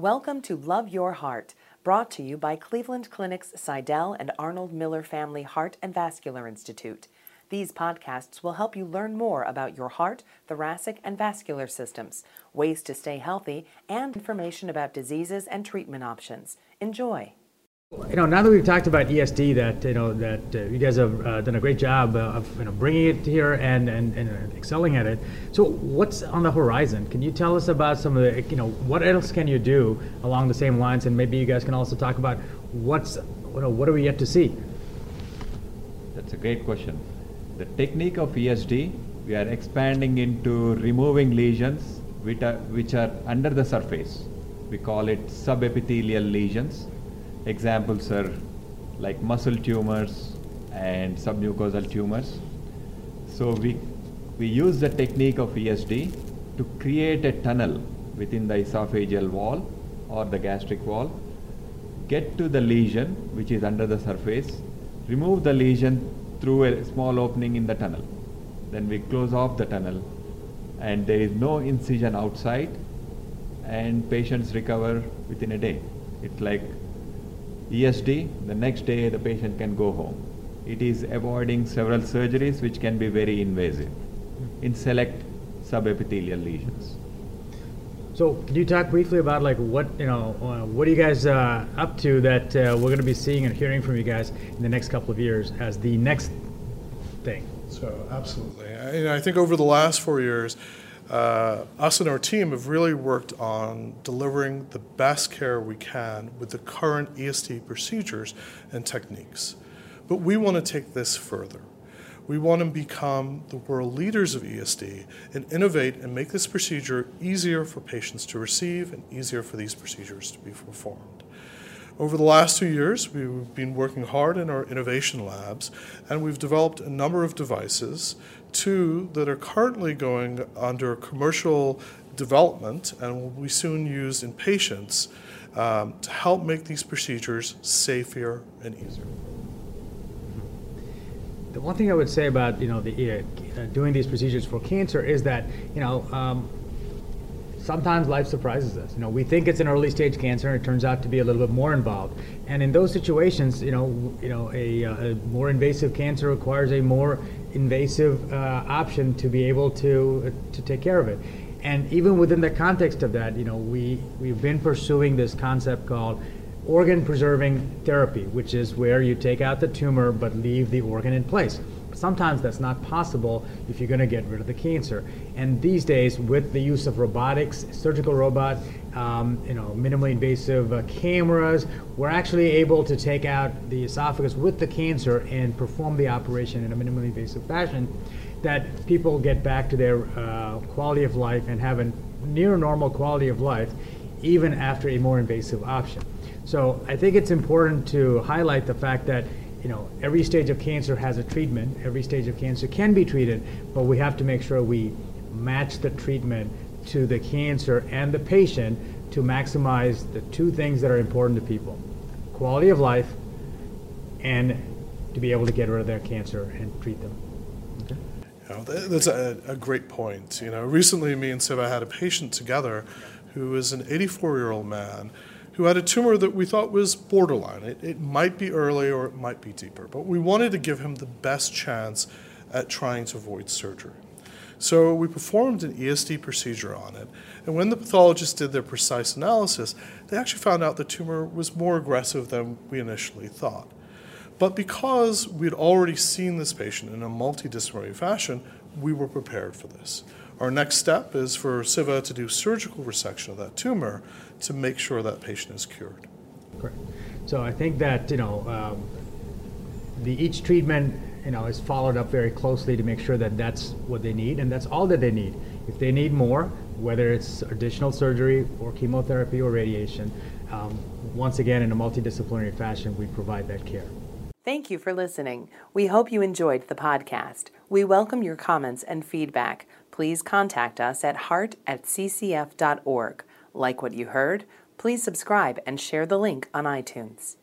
Welcome to Love Your Heart, brought to you by Cleveland Clinic's Sydell and Arnold Miller Family Heart and Vascular Institute. These podcasts will help you learn more about your heart, thoracic, and vascular systems, ways to stay healthy, and information about diseases and treatment options. Enjoy. You know, now that we've talked about ESD, that you know that uh, you guys have uh, done a great job uh, of you know bringing it here and, and, and excelling at it. So, what's on the horizon? Can you tell us about some of the you know what else can you do along the same lines, and maybe you guys can also talk about what's you know, what are we yet to see? That's a great question. The technique of ESD, we are expanding into removing lesions which are, which are under the surface. We call it subepithelial lesions Examples are like muscle tumors and submucosal tumors. So we, we use the technique of ESD to create a tunnel within the esophageal wall or the gastric wall, get to the lesion which is under the surface, remove the lesion through a small opening in the tunnel. Then we close off the tunnel and there is no incision outside and patients recover within a day. It's like ESD, the next day the patient can go home. It is avoiding several surgeries which can be very invasive in select subepithelial lesions. So, can you talk briefly about like what you know, uh, what are you guys uh, up to that uh, we're going to be seeing and hearing from you guys in the next couple of years as the next thing? So, absolutely. I, I think over the last four years, uh, us and our team have really worked on delivering the best care we can with the current ESD procedures and techniques. But we want to take this further. We want to become the world leaders of ESD and innovate and make this procedure easier for patients to receive and easier for these procedures to be performed. Over the last two years, we've been working hard in our innovation labs, and we've developed a number of devices, two that are currently going under commercial development and will be soon used in patients um, to help make these procedures safer and easier. The one thing I would say about you know the uh, doing these procedures for cancer is that you know um, sometimes life surprises us. You know, we think it's an early stage cancer, and it turns out to be a little bit more involved. And in those situations, you know, you know, a, a more invasive cancer requires a more invasive uh, option to be able to uh, to take care of it. And even within the context of that, you know, we we've been pursuing this concept called organ preserving therapy, which is where you take out the tumor but leave the organ in place. Sometimes that's not possible if you're going to get rid of the cancer. And these days, with the use of robotics, surgical robot, um, you know, minimally invasive uh, cameras, we're actually able to take out the esophagus with the cancer and perform the operation in a minimally invasive fashion that people get back to their uh, quality of life and have a near normal quality of life even after a more invasive option. So I think it's important to highlight the fact that you know, every stage of cancer has a treatment. Every stage of cancer can be treated, but we have to make sure we match the treatment to the cancer and the patient to maximize the two things that are important to people quality of life and to be able to get rid of their cancer and treat them. Okay. You know, that's a, a, great point. You know, recently me and Siva had a patient together who is an 84 year old man who had a tumor that we thought was borderline. It, it might be early or it might be deeper, but we wanted to give him the best chance at trying to avoid surgery. So we performed an ESD procedure on it, and when the pathologists did their precise analysis, they actually found out the tumor was more aggressive than we initially thought. But because we had already seen this patient in a multidisciplinary fashion, we were prepared for this. Our next step is for Siva to do surgical resection of that tumor to make sure that patient is cured. Correct. So I think that you know um, the each treatment you know is followed up very closely to make sure that that's what they need and that's all that they need. If they need more, whether it's additional surgery or chemotherapy or radiation, um, once again in a multidisciplinary fashion, we provide that care. Thank you for listening. We hope you enjoyed the podcast. We welcome your comments and feedback please contact us at heart at ccf.org. Like what you heard? Please subscribe and share the link on iTunes.